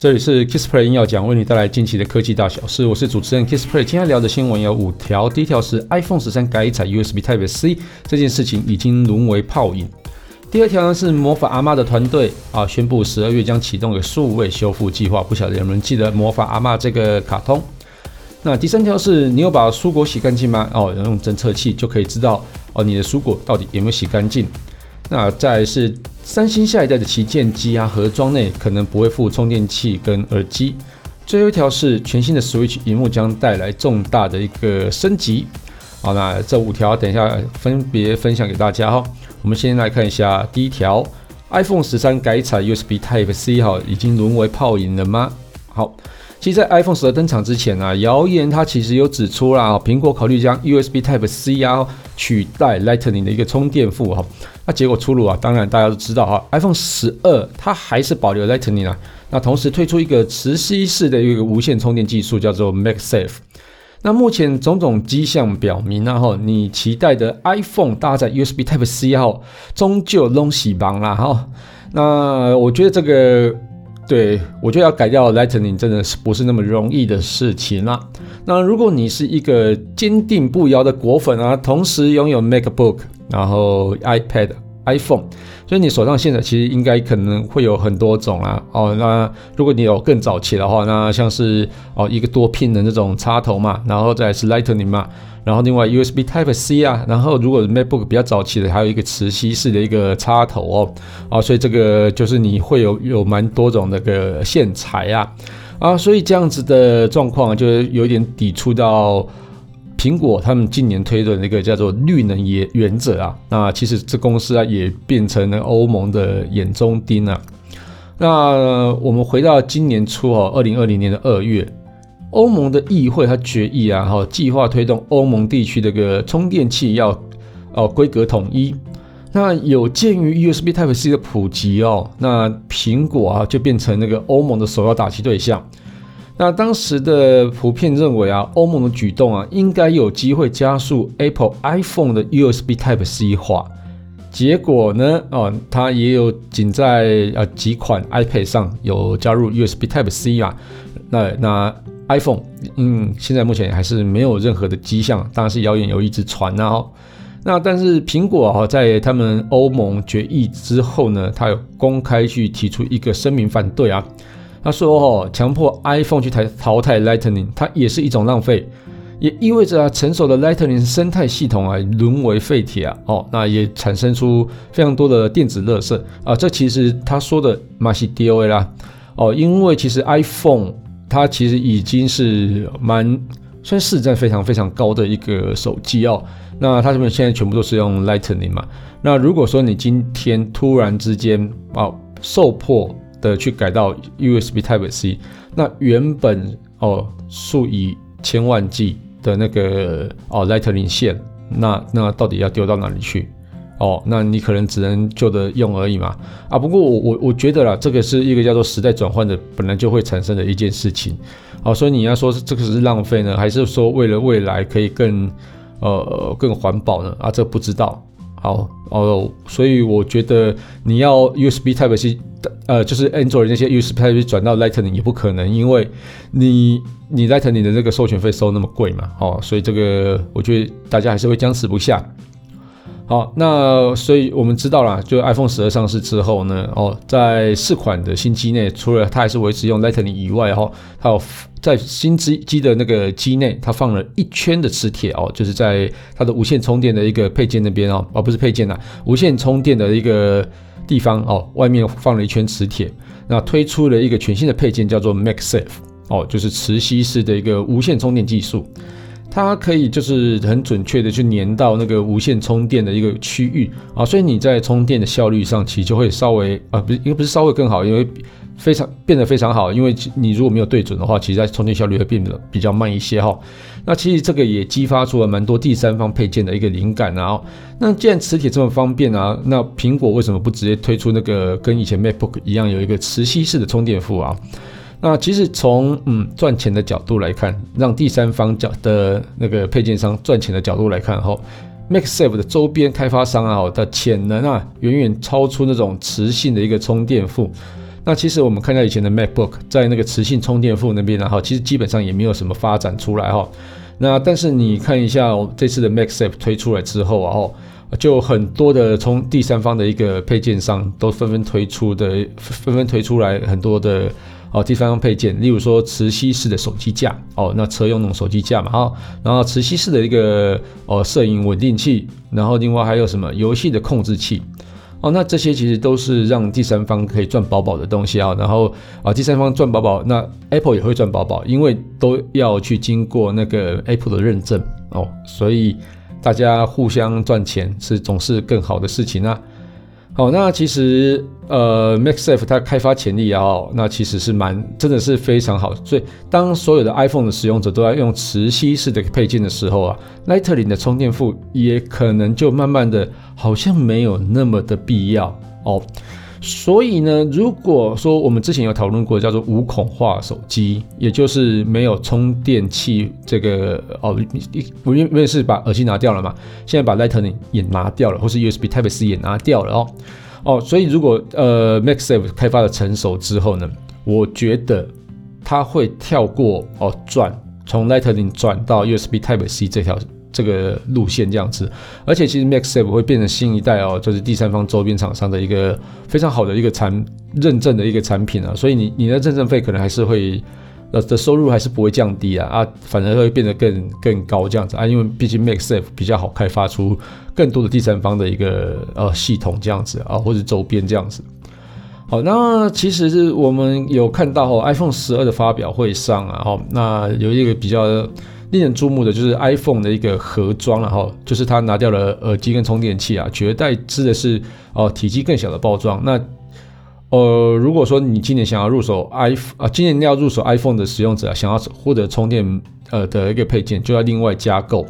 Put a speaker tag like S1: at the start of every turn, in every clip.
S1: 这里是 Kissplay 要讲，为你带来近期的科技大小事。我是主持人 Kissplay，今天聊的新闻有五条。第一条是 iPhone 十三改采 USB Type C 这件事情已经沦为泡影。第二条呢是魔法阿妈的团队啊宣布十二月将启动个数位修复计划，不晓得有没有人记得魔法阿妈这个卡通？那第三条是你有把蔬果洗干净吗？哦，用侦测器就可以知道哦你的蔬果到底有没有洗干净。那再是三星下一代的旗舰机啊，盒装内可能不会附充电器跟耳机。最后一条是全新的 Switch 萤幕将带来重大的一个升级。好，那这五条等一下分别分享给大家哈。我们先来看一下第一条，iPhone 十三改采 USB Type C 哈，已经沦为泡影了吗？好。其实，在 iPhone 十二登场之前啊，谣言它其实有指出啦，苹果考虑将 USB Type C 啊取代 Lightning 的一个充电埠哈。那结果出炉啊，当然大家都知道哈，iPhone 十二它还是保留 Lightning 啊，那同时推出一个磁吸式的一个无线充电技术，叫做 MagSafe。那目前种种迹象表明啊，哈，你期待的 iPhone 搭载 USB Type C 哈，终究拢死亡啦哈。那我觉得这个。对，我觉得要改掉 Lightning 真的是不是那么容易的事情啦。那如果你是一个坚定不摇的果粉啊，同时拥有 MacBook，然后 iPad、iPhone，所以你手上现在其实应该可能会有很多种啊。哦，那如果你有更早期的话，那像是哦一个多片的那种插头嘛，然后再是 Lightning 嘛。然后另外 USB Type C 啊，然后如果 MacBook 比较早期的，还有一个磁吸式的一个插头哦，啊，所以这个就是你会有有蛮多种那个线材啊，啊，所以这样子的状况就有点抵触到苹果他们近年推的那个叫做绿能原原则啊，那其实这公司啊也变成了欧盟的眼中钉啊。那我们回到今年初哦，二零二零年的二月。欧盟的议会它决议啊，哈，计划推动欧盟地区的个充电器要哦规格统一。那有鉴于 USB Type C 的普及哦，那苹果啊就变成那个欧盟的首要打击对象。那当时的普遍认为啊，欧盟的举动啊，应该有机会加速 Apple iPhone 的 USB Type C 化。结果呢，哦，它也有仅在呃几款 iPad 上有加入 USB Type C 啊。那那。iPhone，嗯，现在目前还是没有任何的迹象，当然是谣言有一直传呐、啊。那但是苹果哈，在他们欧盟决议之后呢，他有公开去提出一个声明反对啊。他说哦，强迫 iPhone 去淘淘汰 Lightning，它也是一种浪费，也意味着啊，成熟的 Lightning 生态系统啊沦为废铁啊。哦，那也产生出非常多的电子垃圾啊。这其实他说的嘛是对的啦。哦，因为其实 iPhone。它其实已经是蛮算市占非常非常高的一个手机哦。那它这边现在全部都是用 Lightning 嘛。那如果说你今天突然之间啊受迫的去改到 USB Type C，那原本哦数以千万计的那个哦 Lightning 线，那那到底要丢到哪里去？哦，那你可能只能就着用而已嘛。啊，不过我我我觉得啦，这个是一个叫做时代转换的，本来就会产生的一件事情。好，所以你要说这个是浪费呢，还是说为了未来可以更呃更环保呢？啊，这不知道。好哦，所以我觉得你要 USB Type C，呃，就是 Android 那些 USB Type C 转到 Lightning 也不可能，因为你你 Lightning 的那个授权费收那么贵嘛。哦，所以这个我觉得大家还是会僵持不下。好，那所以我们知道了，就 iPhone 十二上市之后呢，哦，在四款的新机内，除了它还是维持用 Lightning 以外，哈，还有在新机机的那个机内，它放了一圈的磁铁哦，就是在它的无线充电的一个配件那边哦，哦，不是配件呐，无线充电的一个地方哦，外面放了一圈磁铁，那推出了一个全新的配件叫做 MagSafe 哦，就是磁吸式的一个无线充电技术。它可以就是很准确的去粘到那个无线充电的一个区域啊，所以你在充电的效率上其实就会稍微啊，不是，因为不是稍微更好，因为非常变得非常好，因为你如果没有对准的话，其实在充电效率会变得比较慢一些哈。那其实这个也激发出了蛮多第三方配件的一个灵感啊。那既然磁铁这么方便啊，那苹果为什么不直接推出那个跟以前 MacBook 一样有一个磁吸式的充电埠啊？那其实从嗯赚钱的角度来看，让第三方角的那个配件商赚钱的角度来看哈，MagSafe 的周边开发商啊的潜能啊远远超出那种磁性的一个充电埠。那其实我们看到以前的 MacBook 在那个磁性充电埠那边，然后其实基本上也没有什么发展出来哈。那但是你看一下这次的 MagSafe 推出来之后啊，就很多的从第三方的一个配件商都纷纷推出的，纷纷推出来很多的哦第三方配件，例如说磁吸式的手机架哦，那车用那种手机架嘛，哈，然后磁吸式的一个哦摄影稳定器，然后另外还有什么游戏的控制器。哦，那这些其实都是让第三方可以赚饱饱的东西啊，然后啊，第三方赚饱饱，那 Apple 也会赚饱饱，因为都要去经过那个 Apple 的认证哦，所以大家互相赚钱是总是更好的事情啊。好，那其实呃，MagSafe 它开发潜力啊，那其实是蛮真的是非常好。所以当所有的 iPhone 的使用者都在用磁吸式的配件的时候啊，Lightning 的充电埠也可能就慢慢的好像没有那么的必要哦。所以呢，如果说我们之前有讨论过叫做无孔化手机，也就是没有充电器这个哦，我因为是把耳机拿掉了嘛，现在把 Lightning 也拿掉了，或是 USB Type C 也拿掉了哦哦，所以如果呃 MagSafe 开发的成熟之后呢，我觉得它会跳过哦转从 Lightning 转到 USB Type C 这条。这个路线这样子，而且其实 Max Safe 会变成新一代哦，就是第三方周边厂商的一个非常好的一个产认证的一个产品啊，所以你你的认证费可能还是会呃的收入还是不会降低啊啊，反而会变得更更高这样子啊，因为毕竟 Max Safe 比较好开发出更多的第三方的一个呃系统这样子啊，或者周边这样子。好，那其实是我们有看到哦，iPhone 十二的发表会上啊，哦，那有一个比较。令人注目的就是 iPhone 的一个盒装，然后就是它拿掉了耳机跟充电器啊，取而代之的是哦体积更小的包装。那呃，如果说你今年想要入手 iPhone 啊，今年要入手 iPhone 的使用者啊想要获得充电呃的一个配件，就要另外加购。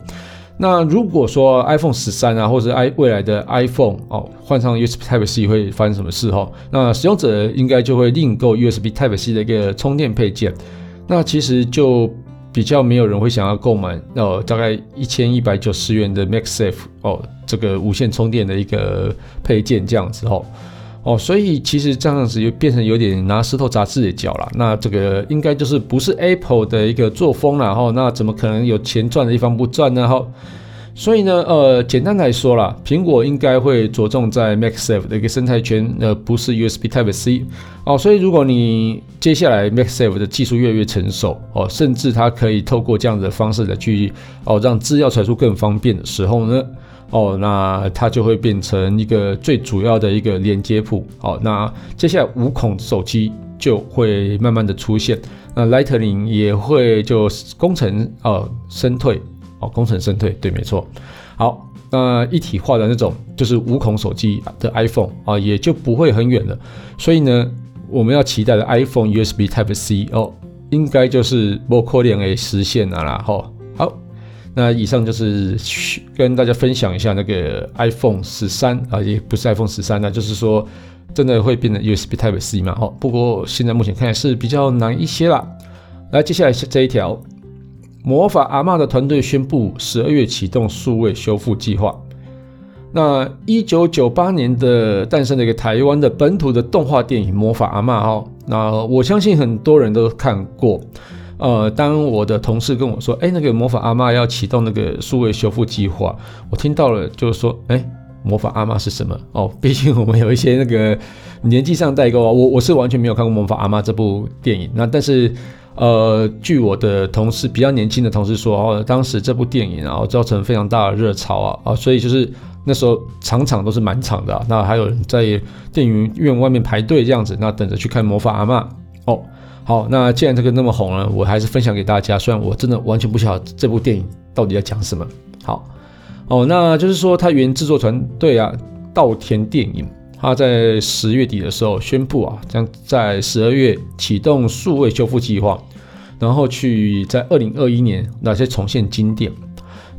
S1: 那如果说 iPhone 十三啊，或者 i 未来的 iPhone 哦，换上 USB Type C 会发生什么事哈？那使用者应该就会另购 USB Type C 的一个充电配件。那其实就。比较没有人会想要购买哦，大概一千一百九十元的 Max Safe 哦，这个无线充电的一个配件这样子哦哦，所以其实这样子就变成有点拿石头砸自己的脚了。那这个应该就是不是 Apple 的一个作风了哈。那怎么可能有钱赚的地方不赚呢？哈。所以呢，呃，简单来说啦，苹果应该会着重在 MagSafe 的一个生态圈，呃，不是 USB Type C 哦。所以如果你接下来 MagSafe 的技术越来越成熟哦，甚至它可以透过这样的方式来去哦，让资料传输更方便的时候呢，哦，那它就会变成一个最主要的一个连接埠。哦，那接下来五孔手机就会慢慢的出现，那 Lightning 也会就功成哦身退。哦，功成身退，对，没错。好，那一体化的那种就是无孔手机的 iPhone 啊，也就不会很远了。所以呢，我们要期待的 iPhone USB Type C 哦，应该就是无可能会实现了啦。哈，好，那以上就是跟大家分享一下那个 iPhone 十三啊，也不是 iPhone 十三那，就是说真的会变成 USB Type C 嘛？哦，不过现在目前看来是比较难一些啦。来，接下来是这一条。魔法阿嬷的团队宣布，十二月启动数位修复计划。那一九九八年的诞生的一个台湾的本土的动画电影《魔法阿嬷》哦，那我相信很多人都看过。呃，当我的同事跟我说，哎，那个魔法阿嬷要启动那个数位修复计划，我听到了就是说，哎，魔法阿嬷是什么？哦，毕竟我们有一些那个年纪上代沟啊，我我是完全没有看过魔法阿嬷这部电影。那但是。呃，据我的同事比较年轻的同事说，哦，当时这部电影啊，造成非常大的热潮啊，啊，所以就是那时候场场都是满场的，那还有人在电影院外面排队这样子，那等着去看魔法阿嬷。哦，好，那既然这个那么红了，我还是分享给大家，虽然我真的完全不晓得这部电影到底在讲什么。好，哦，那就是说，他原制作团队啊，稻田电影。他在十月底的时候宣布啊，将在十二月启动数位修复计划，然后去在二零二一年那些重现经典。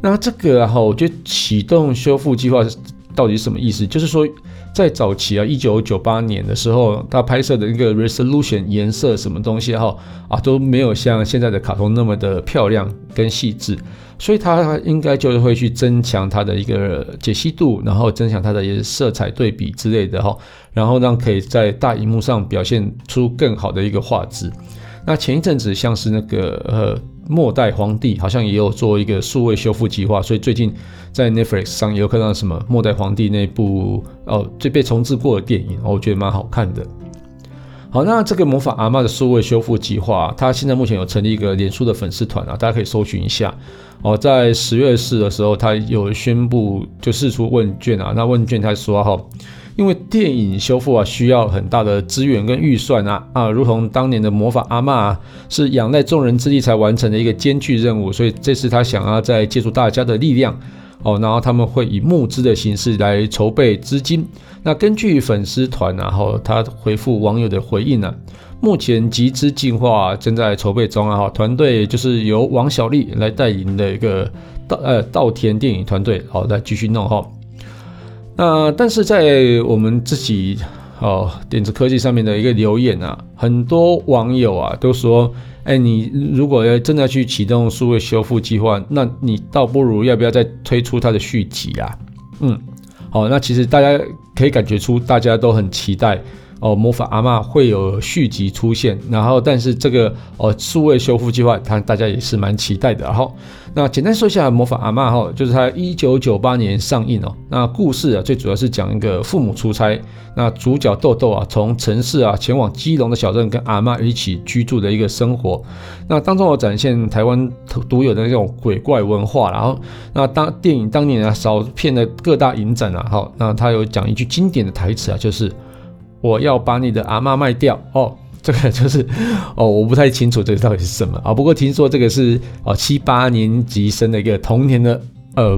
S1: 那这个啊，我觉得启动修复计划到底是什么意思？就是说，在早期啊，一九九八年的时候，他拍摄的一个 resolution 颜色什么东西哈啊都没有像现在的卡通那么的漂亮跟细致，所以他应该就是会去增强它的一个解析度，然后增强它的色彩对比之类的哈，然后让可以在大荧幕上表现出更好的一个画质。那前一阵子像是那个呃。末代皇帝好像也有做一个数位修复计划，所以最近在 Netflix 上也有看到什么末代皇帝那部哦，就被重制过的电影，我觉得蛮好看的。好，那这个魔法阿嬷的数位修复计划，它现在目前有成立一个脸书的粉丝团啊，大家可以搜寻一下哦。在十月四的时候，他有宣布就释出问卷啊，那问卷他说哈。因为电影修复啊，需要很大的资源跟预算啊啊，如同当年的魔法阿嬷啊，是仰赖众人之力才完成的一个艰巨任务，所以这次他想要再借助大家的力量哦，然后他们会以募资的形式来筹备资金。那根据粉丝团然后他回复网友的回应呢、啊，目前集资计划正在筹备中啊，哈，团队就是由王小利来带领的一个稻呃稻田电影团队，好来继续弄哈。那但是在我们自己哦电子科技上面的一个留言啊，很多网友啊都说，哎，你如果要真的去启动数位修复计划，那你倒不如要不要再推出它的续集啊？嗯，好，那其实大家可以感觉出大家都很期待。哦，魔法阿嬷会有续集出现，然后但是这个哦数位修复计划，它大家也是蛮期待的。然后那简单说一下魔法阿嬷哈，就是它一九九八年上映哦。那故事啊，最主要是讲一个父母出差，那主角豆豆啊从城市啊前往基隆的小镇，跟阿嬷一起居住的一个生活。那当中有展现台湾独有的那种鬼怪文化，然后那当电影当年啊扫遍了各大影展啊，好，那他有讲一句经典的台词啊，就是。我要把你的阿嬷卖掉哦，这个就是哦，我不太清楚这个到底是什么啊。不过听说这个是哦七八年级生的一个童年的呃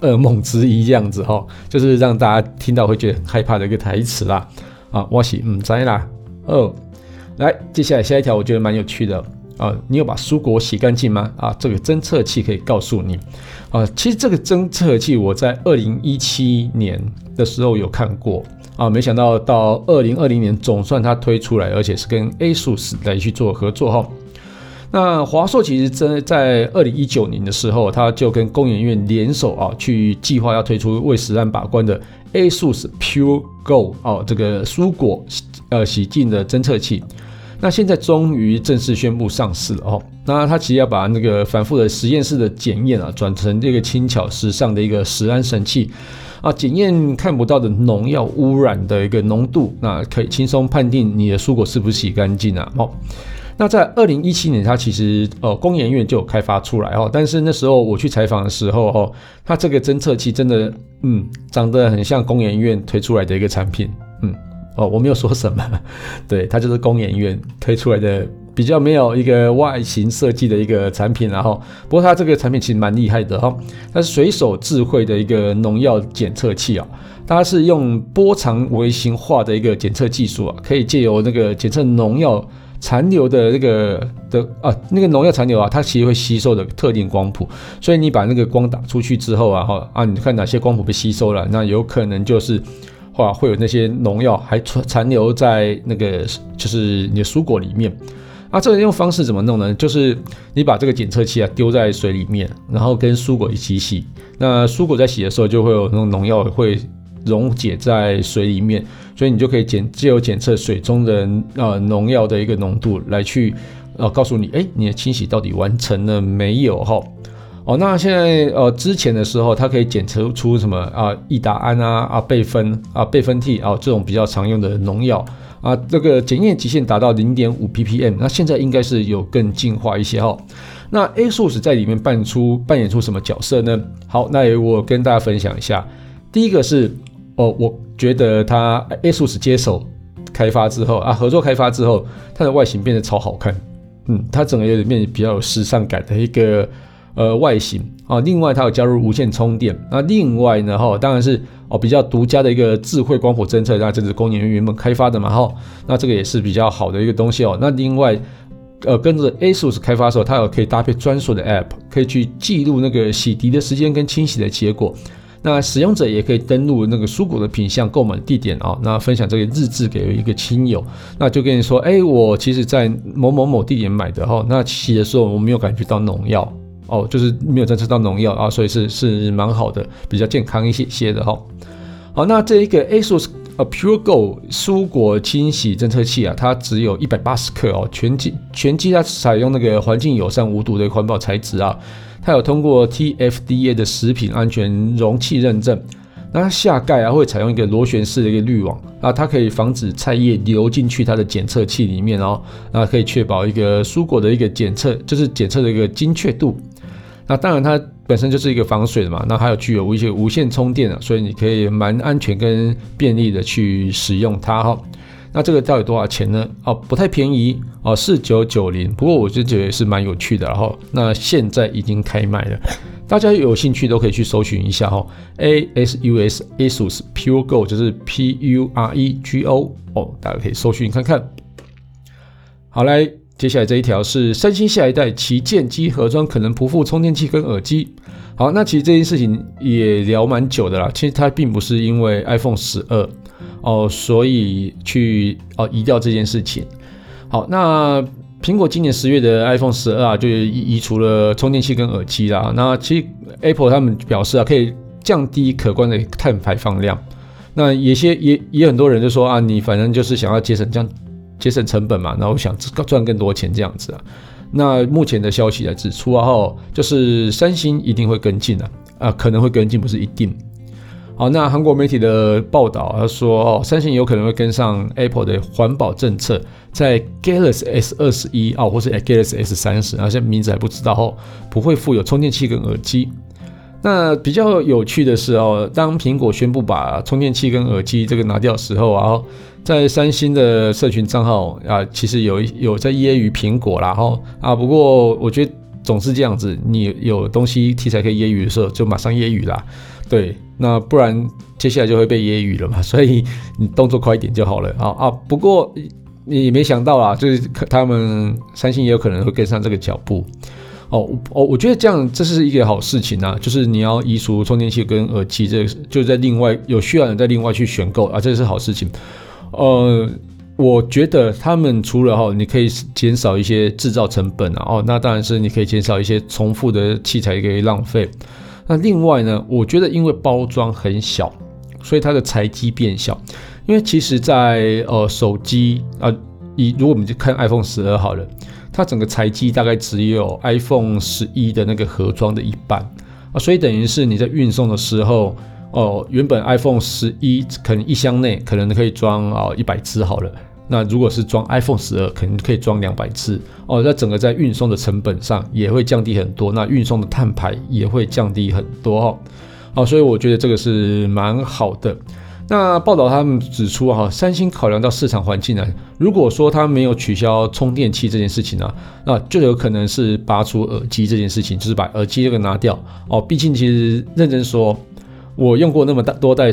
S1: 噩梦之一，这样子哈、哦，就是让大家听到会觉得很害怕的一个台词啦。啊，我是嗯在啦哦，来，接下来下一条我觉得蛮有趣的啊，你有把蔬果洗干净吗？啊，这个侦测器可以告诉你啊，其实这个侦测器我在二零一七年的时候有看过。啊，没想到到二零二零年总算它推出来，而且是跟 ASUS 来去做合作哈。那华硕其实真在二零一九年的时候，它就跟工研院联手啊，去计划要推出为实战把关的 ASUS Pure Go 哦，这个蔬果呃洗净的侦测器。那现在终于正式宣布上市了哦。那它其实要把那个反复的实验室的检验啊，转成这个轻巧时尚的一个食安神器。啊，检验看不到的农药污染的一个浓度，那可以轻松判定你的蔬果是不是洗干净啊？哦，那在二零一七年，它其实呃工研院就有开发出来哦，但是那时候我去采访的时候哦，它这个侦测器真的嗯长得很像工研院推出来的一个产品，嗯哦我没有说什么，对，它就是工研院推出来的。比较没有一个外形设计的一个产品，然后不过它这个产品其实蛮厉害的哈，它是水手智慧的一个农药检测器啊，它是用波长微型化的一个检测技术啊，可以借由那个检测农药残留的那个的啊那个农药残留啊，它其实会吸收的特定光谱，所以你把那个光打出去之后啊哈啊，你看哪些光谱被吸收了，那有可能就是话会有那些农药还残留在那个就是你的蔬果里面。那、啊、这个用方式怎么弄呢？就是你把这个检测器啊丢在水里面，然后跟蔬果一起洗。那蔬果在洗的时候就会有那种农药会溶解在水里面，所以你就可以检借由检测水中的呃农药的一个浓度来去呃告诉你，哎，你的清洗到底完成了没有？哈，哦，那现在呃之前的时候，它可以检测出什么啊？易达胺啊啊贝芬啊贝芬替啊这种比较常用的农药。啊，这个检验极限达到零点五 ppm，那现在应该是有更进化一些哈。那 ASUS 在里面扮出扮演出什么角色呢？好，那我跟大家分享一下。第一个是哦，我觉得它 ASUS 接手开发之后啊，合作开发之后，它的外形变得超好看。嗯，它整个有点变比较有时尚感的一个呃外形啊。另外，它有加入无线充电。那另外呢，哈，当然是。哦，比较独家的一个智慧光谱侦测，那这是工研院原本开发的嘛，哈，那这个也是比较好的一个东西哦。那另外，呃，跟着 ASUS 开发的时候，它有可以搭配专属的 App，可以去记录那个洗涤的时间跟清洗的结果。那使用者也可以登录那个蔬果的品项购买地点啊，那分享这个日志给一个亲友，那就跟你说，哎，我其实在某某某地点买的哈，那洗的时候我没有感觉到农药哦，就是没有侦测到农药啊，所以是是蛮好的，比较健康一些些的哈。好，那这一个 ASUS 呃 PureGo 蔬果清洗侦测器啊，它只有一百八十克哦，全机全机它采用那个环境友善无毒的环保材质啊。它有通过 TFDA 的食品安全容器认证，那它下盖啊会采用一个螺旋式的一个滤网啊，它可以防止菜叶流进去它的检测器里面哦，那可以确保一个蔬果的一个检测，就是检测的一个精确度。那当然它本身就是一个防水的嘛，那还有具有一些无线充电啊，所以你可以蛮安全跟便利的去使用它哈。那这个到底多少钱呢？哦，不太便宜哦，四九九零。不过我就觉得是蛮有趣的，然后那现在已经开卖了，大家有兴趣都可以去搜寻一下哈。A S U S ASUS Pure Go 就是 P U R E G O 哦，大家可以搜寻看看。好，来，接下来这一条是三星下一代旗舰机盒装可能不附充电器跟耳机。好，那其实这件事情也聊蛮久的啦。其实它并不是因为 iPhone 十二。哦，所以去哦移掉这件事情。好，那苹果今年十月的 iPhone 十二啊，就移移除了充电器跟耳机啦。那其实 Apple 他们表示啊，可以降低可观的碳排放量。那有些也也很多人就说啊，你反正就是想要节省这样节省成本嘛，然后想赚更多钱这样子啊。那目前的消息来指出啊，后就是三星一定会跟进的啊，可能会跟进，不是一定。好，那韩国媒体的报道，他说哦，三星有可能会跟上 Apple 的环保政策，在 Galaxy S 二十一啊，或是 Galaxy S 三十，啊，现在名字还不知道哦，不会附有充电器跟耳机。那比较有趣的是哦，当苹果宣布把充电器跟耳机这个拿掉的时候啊，在三星的社群账号啊，其实有一有在揶揄苹果啦哈啊，不过我觉得总是这样子，你有东西题材可以揶揄的时候，就马上揶揄啦，对。那不然接下来就会被揶揄了嘛，所以你动作快一点就好了啊啊！不过你没想到啦，就是他们三星也有可能会跟上这个脚步哦哦，我觉得这样这是一个好事情啊，就是你要移除充电器跟耳机，这就在另外有需要的人再另外去选购啊，这是好事情。呃，我觉得他们除了哈，你可以减少一些制造成本啊，哦，那当然是你可以减少一些重复的器材可以浪费。那另外呢，我觉得因为包装很小，所以它的材积变小。因为其实在，呃手机啊，以如果我们就看 iPhone 十二好了，它整个材积大概只有 iPhone 十一的那个盒装的一半啊，所以等于是你在运送的时候，哦、原本 iPhone 十一可能一箱内可能可以装啊一百只好了。那如果是装 iPhone 十二，可能可以装两百次哦。那整个在运送的成本上也会降低很多，那运送的碳排也会降低很多哈。好，所以我觉得这个是蛮好的。那报道他们指出哈，三星考量到市场环境呢，如果说他没有取消充电器这件事情呢，那就有可能是拔出耳机这件事情，就是把耳机这个拿掉哦。毕竟其实认真说，我用过那么大多代。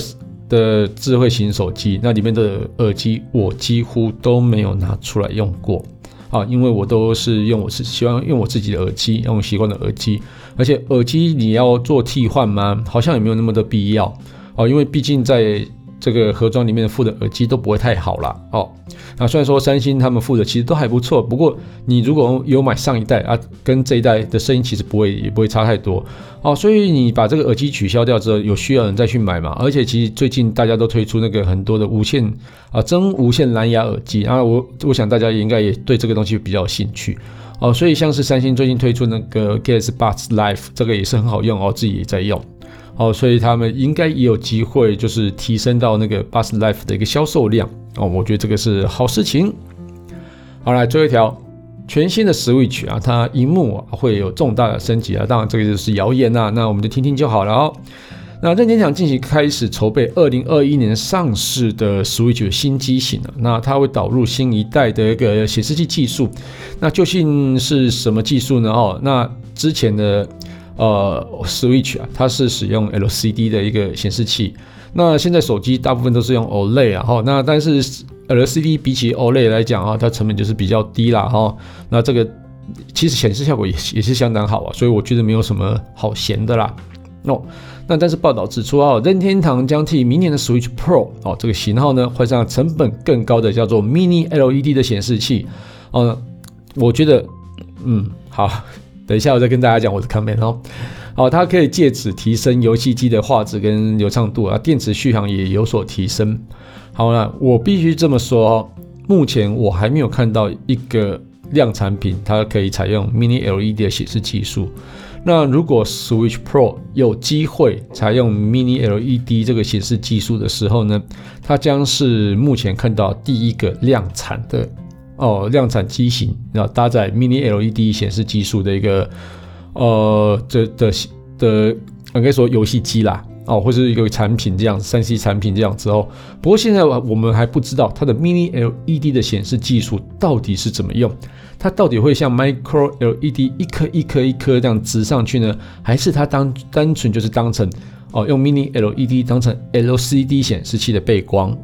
S1: 的智慧型手机，那里面的耳机我几乎都没有拿出来用过啊，因为我都是用我是喜欢用我自己的耳机，用习惯的耳机，而且耳机你要做替换吗？好像也没有那么的必要啊，因为毕竟在。这个盒装里面附的耳机都不会太好了哦。那虽然说三星他们附的其实都还不错，不过你如果有买上一代啊，跟这一代的声音其实不会也不会差太多哦。所以你把这个耳机取消掉之后，有需要人再去买嘛？而且其实最近大家都推出那个很多的无线啊，真无线蓝牙耳机啊，我我想大家应该也对这个东西比较有兴趣哦。所以像是三星最近推出那个 Galaxy Buds Live，这个也是很好用哦，自己也在用。哦，所以他们应该也有机会，就是提升到那个 Bus Life 的一个销售量哦。我觉得这个是好事情。好，来最后一条，全新的 Switch 啊，它荧幕啊会有重大的升级啊。当然这个就是谣言呐，那我们就听听就好了哦。那任天堂近期开始筹备二零二一年上市的 Switch 新机型啊，那它会导入新一代的一个显示器技术。那究竟是什么技术呢？哦，那之前的。呃，Switch 啊，它是使用 LCD 的一个显示器。那现在手机大部分都是用 OLED 啊，哈。那但是 LCD 比起 OLED 来讲啊，它成本就是比较低啦，哈。那这个其实显示效果也也是相当好啊，所以我觉得没有什么好嫌的啦。哦。那但是报道指出啊，任天堂将替明年的 Switch Pro 哦这个型号呢换上成本更高的叫做 Mini LED 的显示器。哦，我觉得，嗯，好，等一下我再跟大家讲我的 comment 哦。好，它可以借此提升游戏机的画质跟流畅度啊，电池续航也有所提升。好了，我必须这么说哦，目前我还没有看到一个量产品，它可以采用 Mini LED 的显示技术。那如果 Switch Pro 有机会采用 Mini LED 这个显示技术的时候呢，它将是目前看到第一个量产的哦，量产机型，然后搭载 Mini LED 显示技术的一个呃这的的应该说游戏机啦。哦，或是一个产品这样三 C 产品这样子哦。不过现在我们还不知道它的 Mini LED 的显示技术到底是怎么用，它到底会像 Micro LED 一颗一颗一颗这样直上去呢，还是它当单纯就是当成哦用 Mini LED 当成 LCD 显示器的背光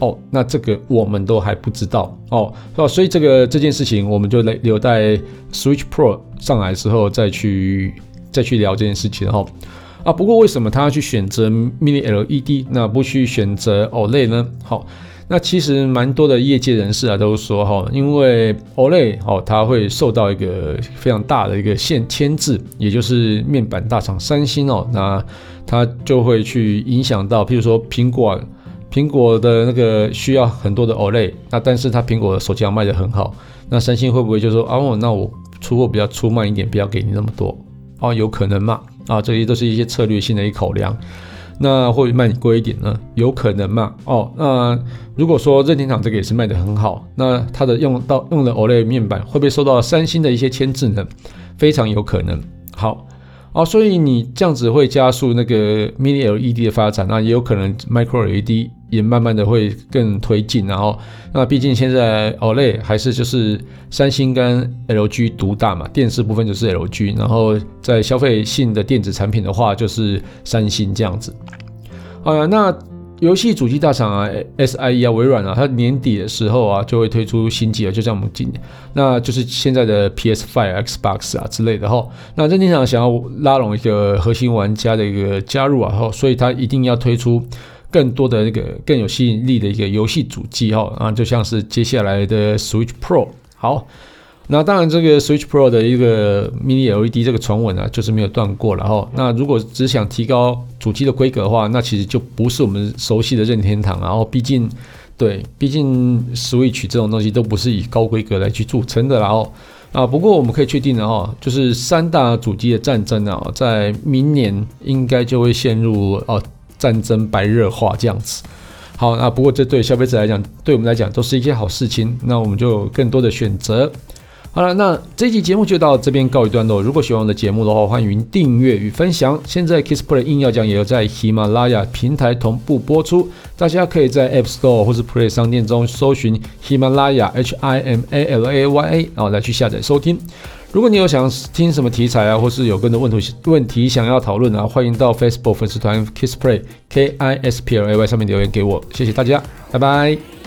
S1: 哦？那这个我们都还不知道哦。所以这个这件事情我们就留留待 Switch Pro 上来之后再去再去聊这件事情哦。啊，不过为什么他要去选择 Mini LED，那不去选择 OLED 呢？好，那其实蛮多的业界人士啊都说哈，因为 OLED 哦，它会受到一个非常大的一个限牵制，也就是面板大厂三星哦，那它就会去影响到，譬如说苹果，苹果的那个需要很多的 OLED，那但是它苹果的手机要卖得很好，那三星会不会就说啊，那我出货比较出慢一点，不要给你那么多哦，有可能嘛？啊，这些都是一些策略性的一考量，那会卖你贵一点呢？有可能嘛？哦，那如果说任天堂这个也是卖得很好，那它的用到用的 OLED 面板会不会受到三星的一些牵制呢？非常有可能。好。哦，所以你这样子会加速那个 Mini LED 的发展，那也有可能 Micro LED 也慢慢的会更推进。然后，那毕竟现在 OLED 还是就是三星跟 LG 独大嘛，电视部分就是 LG，然后在消费性的电子产品的话就是三星这样子。好呀，那。游戏主机大厂啊，SIE 啊，微软啊，它年底的时候啊，就会推出新机了，就像我们今年，那就是现在的 PS5、Xbox 啊之类的哈。那任天堂想要拉拢一个核心玩家的一个加入啊，哈，所以它一定要推出更多的那个更有吸引力的一个游戏主机哈，啊，就像是接下来的 Switch Pro，好。那当然，这个 Switch Pro 的一个 Mini LED 这个传闻啊，就是没有断过了哈。那如果只想提高主机的规格的话，那其实就不是我们熟悉的任天堂。然后，毕竟，对，毕竟 Switch 这种东西都不是以高规格来去组成的。然后，啊，不过我们可以确定的哈，就是三大主机的战争啊，在明年应该就会陷入哦战争白热化这样子。好，那不过这对消费者来讲，对我们来讲都是一件好事情。那我们就有更多的选择。好了，那这期节目就到这边告一段落。如果喜欢我的节目的话，欢迎订阅与分享。现在 KissPlay 硬要讲也有在喜马拉雅平台同步播出，大家可以在 App Store 或是 Play 商店中搜寻喜马拉雅 H I M A L A Y A，然后来去下载收听。如果你有想听什么题材啊，或是有更多问题问题想要讨论啊，欢迎到 Facebook 粉丝团 KissPlay K I S P L A Y 上面留言给我。谢谢大家，拜拜。